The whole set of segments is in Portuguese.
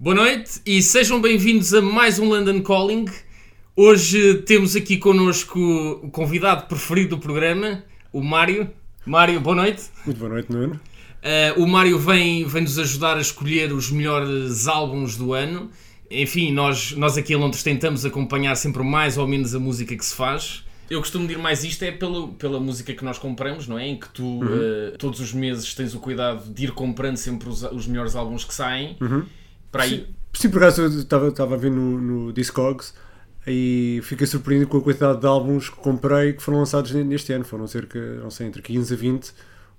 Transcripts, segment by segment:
Boa noite e sejam bem-vindos a mais um London Calling. Hoje temos aqui connosco o convidado preferido do programa, o Mário. Mário, boa noite. Muito boa noite, Nuno. Uh, o Mário vem, vem nos ajudar a escolher os melhores álbuns do ano. Enfim, nós, nós aqui em Londres tentamos acompanhar sempre mais ou menos a música que se faz. Eu costumo dizer mais isto é pela, pela música que nós compramos, não é? Em que tu uhum. uh, todos os meses tens o cuidado de ir comprando sempre os, os melhores álbuns que saem. Uhum. Para aí. Sim, sim, por acaso eu estava a ver no, no Discogs e fiquei surpreendido com a quantidade de álbuns que comprei que foram lançados neste ano. Foram cerca, não sei, entre 15 a 20.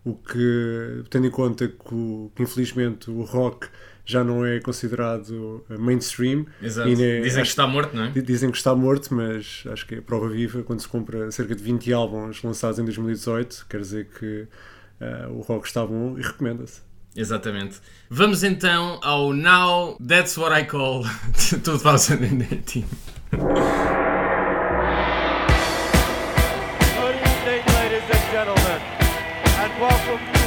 O que, tendo em conta que, que infelizmente o rock já não é considerado mainstream. Exato. dizem acho, que está morto, não é? Dizem que está morto, mas acho que é prova viva quando se compra cerca de 20 álbuns lançados em 2018. Quer dizer que uh, o rock está bom e recomenda-se. Exatamente. Vamos então ao Now That's What I Call 2018. Good evening, ladies and gentlemen, and welcome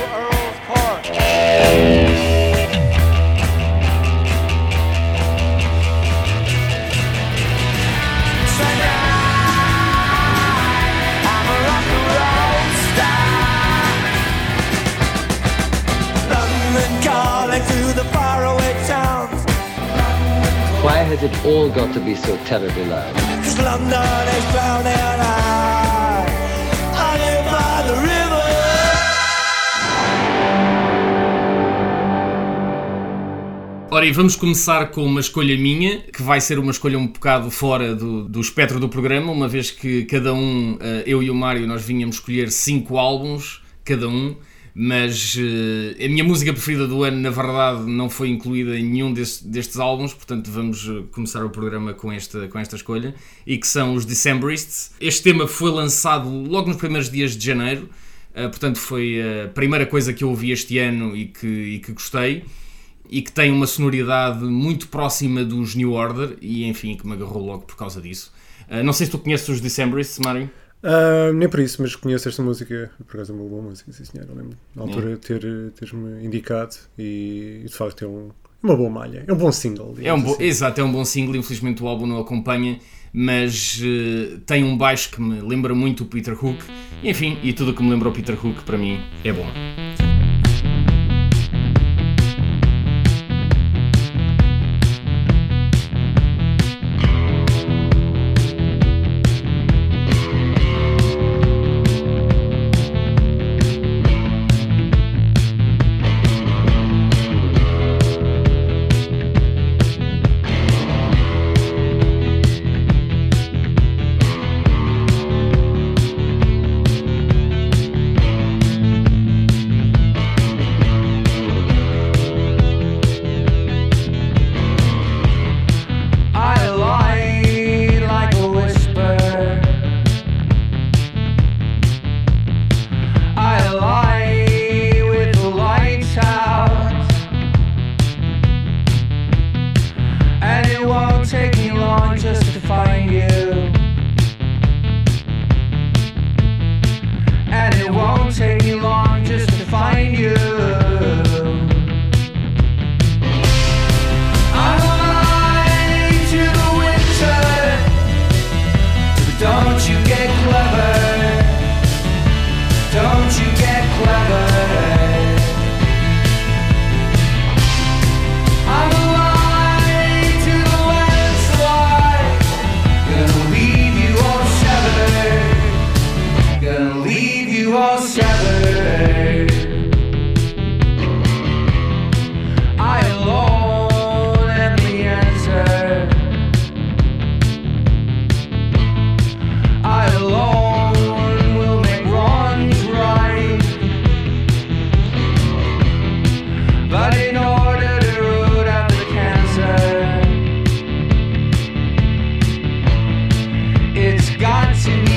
Why has it all got to be so terribly loud? Cause London is drowning out by the river. Ora, e vamos começar com uma escolha minha, que vai ser uma escolha um bocado fora do, do espectro do programa, uma vez que cada um, eh, eu e o Mário, nós vinhamos escolher cinco álbuns, cada um, mas uh, a minha música preferida do ano, na verdade, não foi incluída em nenhum desse, destes álbuns, portanto vamos eh, começar o programa com esta, com esta escolha, e que são os Decemberists. Este tema foi lançado logo nos primeiros dias de janeiro, uh, portanto foi a primeira coisa que eu ouvi este ano e que, e que gostei, e que tem uma sonoridade muito próxima dos New Order, e enfim, que me agarrou logo por causa disso. Uh, não sei se tu conheces os Decemberists, Mário? Uh, nem por isso, mas conheço esta música, por acaso é uma boa música, sim senhor. Eu lembro na altura ter, teres-me indicado e, de facto é um, é uma boa malha, é um bom single. É um bo assim. Exato, é um bom single, infelizmente o álbum não acompanha, mas uh, tem um baixo que me lembra muito o Peter Hook. Enfim, e tudo o que me lembra o Peter Hook para mim é bom. just to find you. you all scattered. I alone am the answer. I alone will make wrongs right. But in order to root out the cancer, it's got to be.